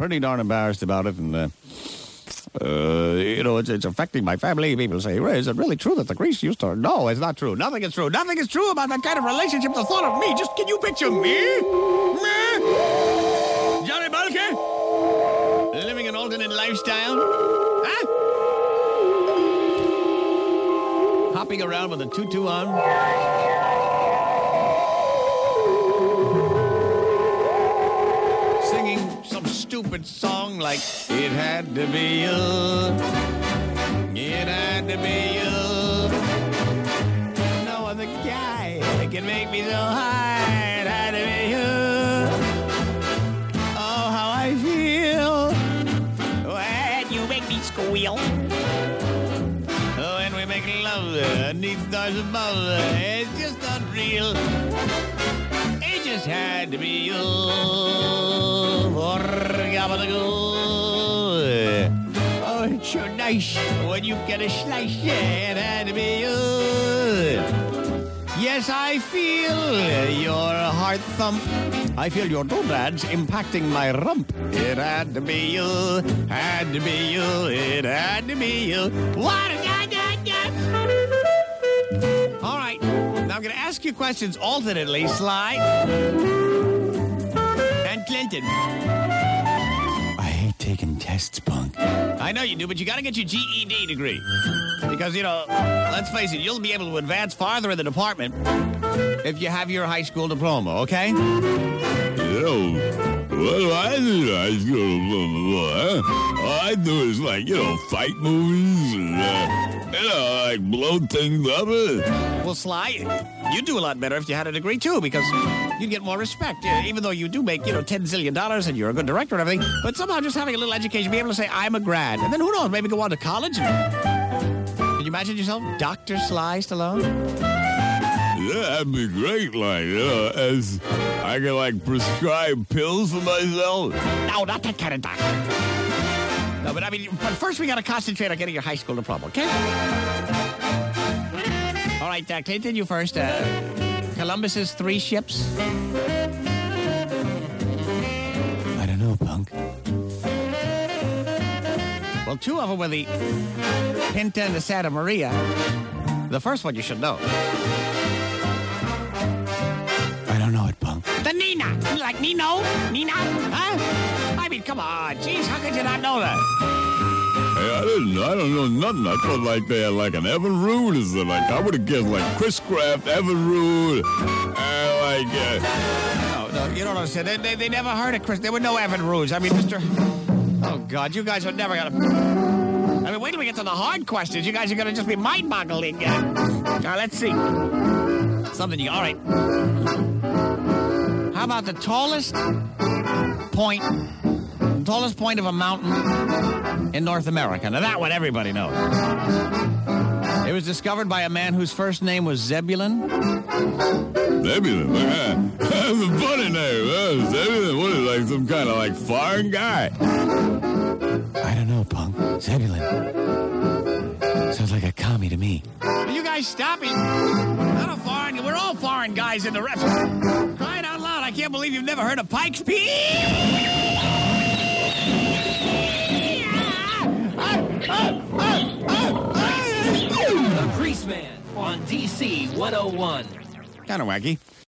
pretty darn embarrassed about it, and uh, uh, you know, it's, it's affecting my family. People say, "Ray, is it really true that the grease used to?" No, it's not true. Nothing is true. Nothing is true about that kind of relationship. The thought of me. Just can you picture me? Me? Johnny Bulker? Living an alternate lifestyle? Huh? Hopping around with a tutu on? Stupid song like It Had to Be You. It had to be you. No other guy can make me so high. It had to be you. Oh, how I feel when you make me squeal. When we make love underneath stars above, it's just unreal. It just had to be you. Good. Oh, it's so nice when you get a slice. Had to be you. Yes, I feel your heart thump. I feel your doodads impacting my rump. It had to be you, had to be you, it had to be you. What a. All right, now I'm going to ask you questions alternately. Sly and Clinton. I taking tests, punk. I know you do, but you got to get your GED degree. Because, you know, let's face it, you'll be able to advance farther in the department if you have your high school diploma, okay? You know, what do I do? I go, all I do is like, you know, fight movies and, uh, you know, like blow things up. Well, Sly, you'd do a lot better if you had a degree, too, because you'd get more respect, uh, even though you do make, you know, ten zillion dollars and you're a good director and everything. But somehow just having a little education, be able to say, I'm a grad. And then who knows, maybe go on to college. Can you imagine yourself, Dr. Sly Stallone? Yeah, that'd be great. Like, you know, as I can like prescribe pills for myself. No, not that kind of doctor. No, but I mean, but first we got to concentrate on getting your high school diploma, okay? All right, uh, Clinton, you first. Uh, Columbus's three ships. I don't know, punk. Well, two of them were the Pinta and the Santa Maria. The first one you should know. I don't know it, punk. The Nina. You like Nino? Nina? Huh? I mean, come on. Jeez, how could you not know that? Hey, I didn't. I don't know nothing. I thought like they had like an Evan or something. Like I would have guessed like Chris Craft, Evinrude, and like. Uh, No, no, you don't understand. They, they, they never heard of Chris. There were no Evinrude. I mean, Mr. Oh, God, you guys are never to. I mean, wait till we get to the hard questions. You guys are to just be mind boggling. Uh, now, let's see. Something you. All right. How about the tallest point, tallest point of a mountain in North America? Now, that one everybody knows. It was discovered by a man whose first name was Zebulon. Zebulon. That's a funny name. Uh, Zebulon. What is it, like some kind of like foreign guy? I don't know, punk. Zebulon. Sounds like a commie to me. Are you guys stop it. Not a foreign. We're all foreign guys in the rest. Crying out loud. I can't believe you've never heard of Pike's Peak. On DC 101. Kind of wacky.